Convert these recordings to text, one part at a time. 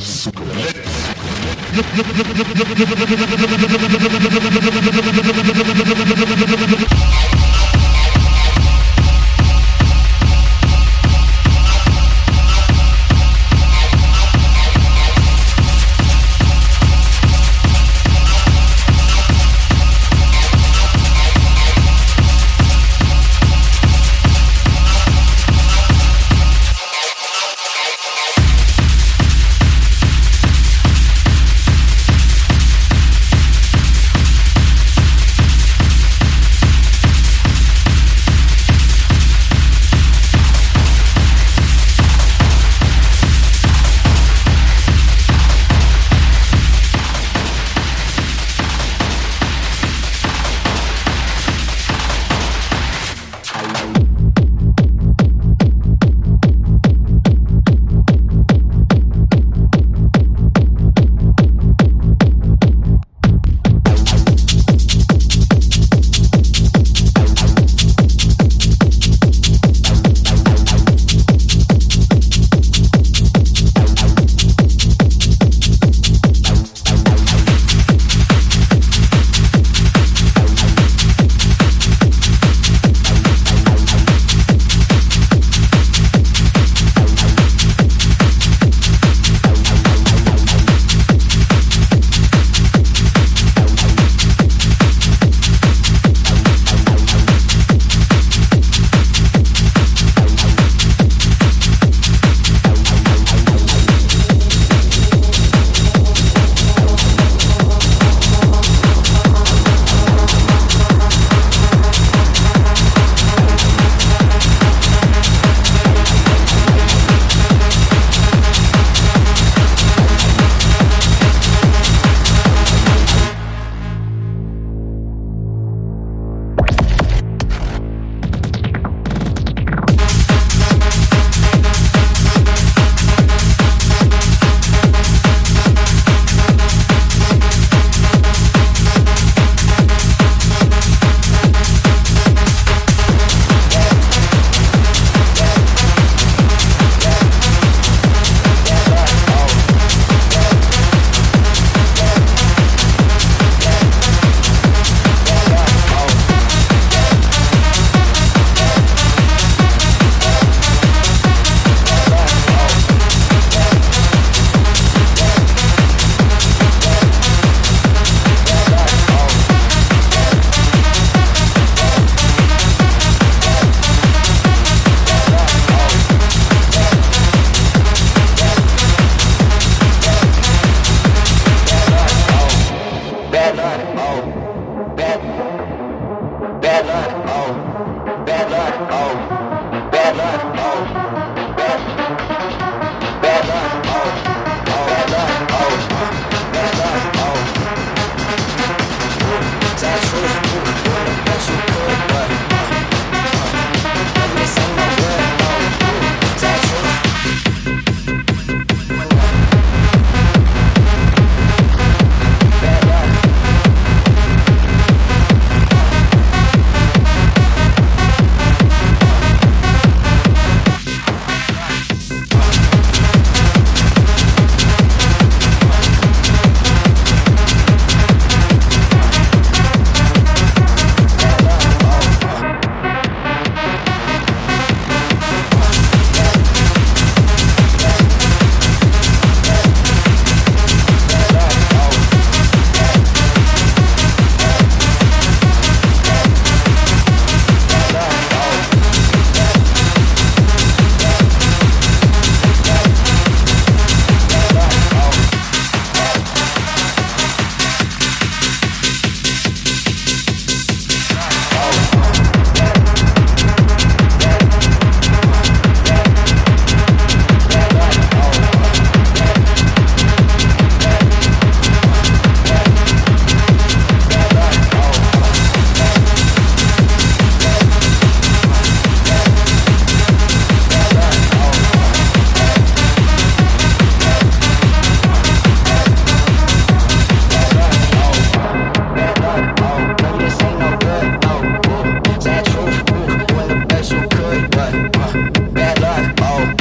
сука, блядь. Сука, блядь.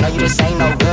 No. You could, but uh,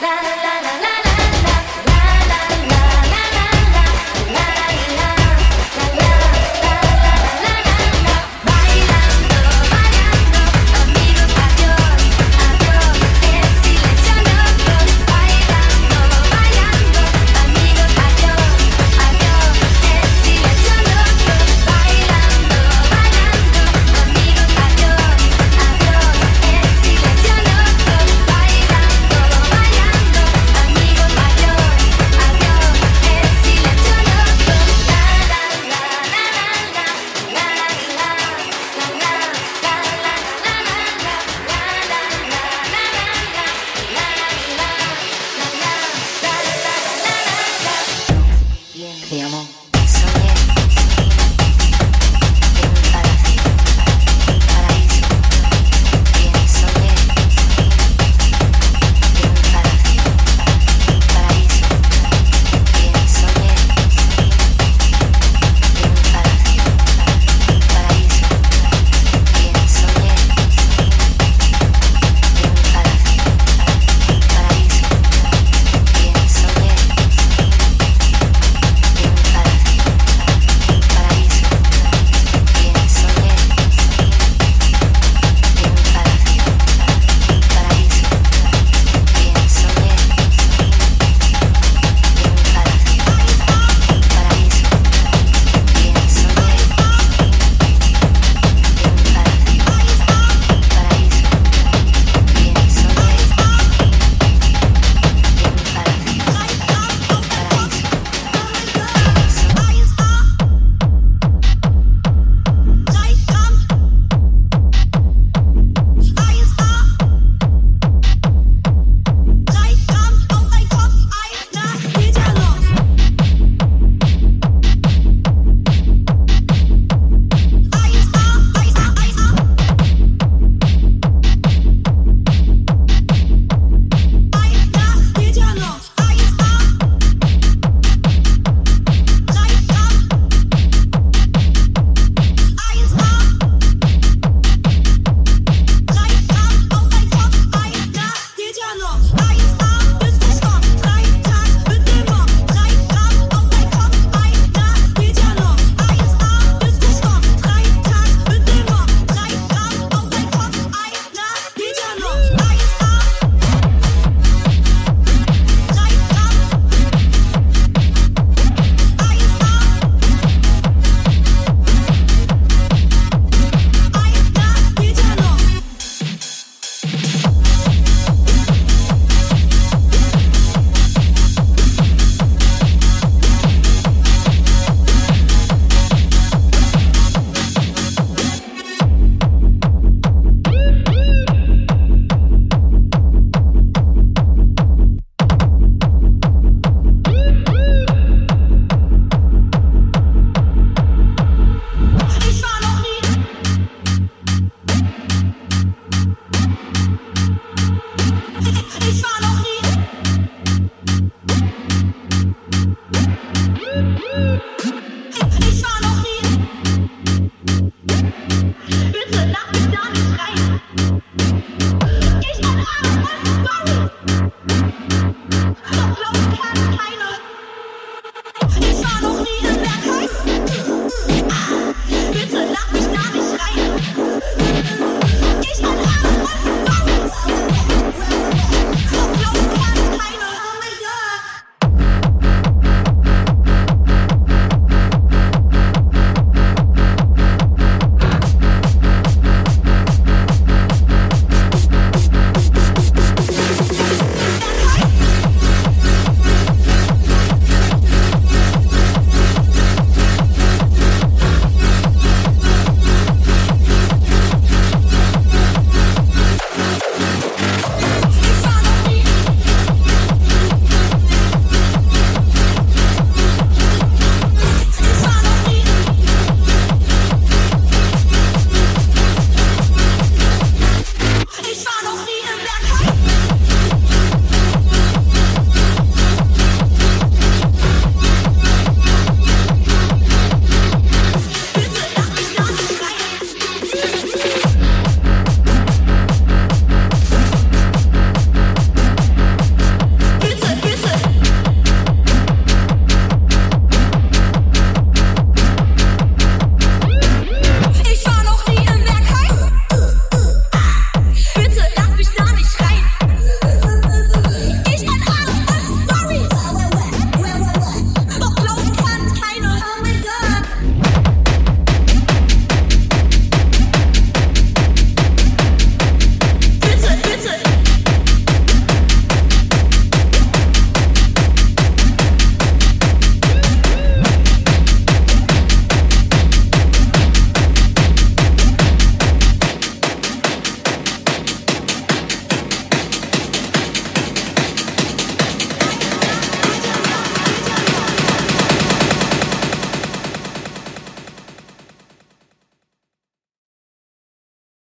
la la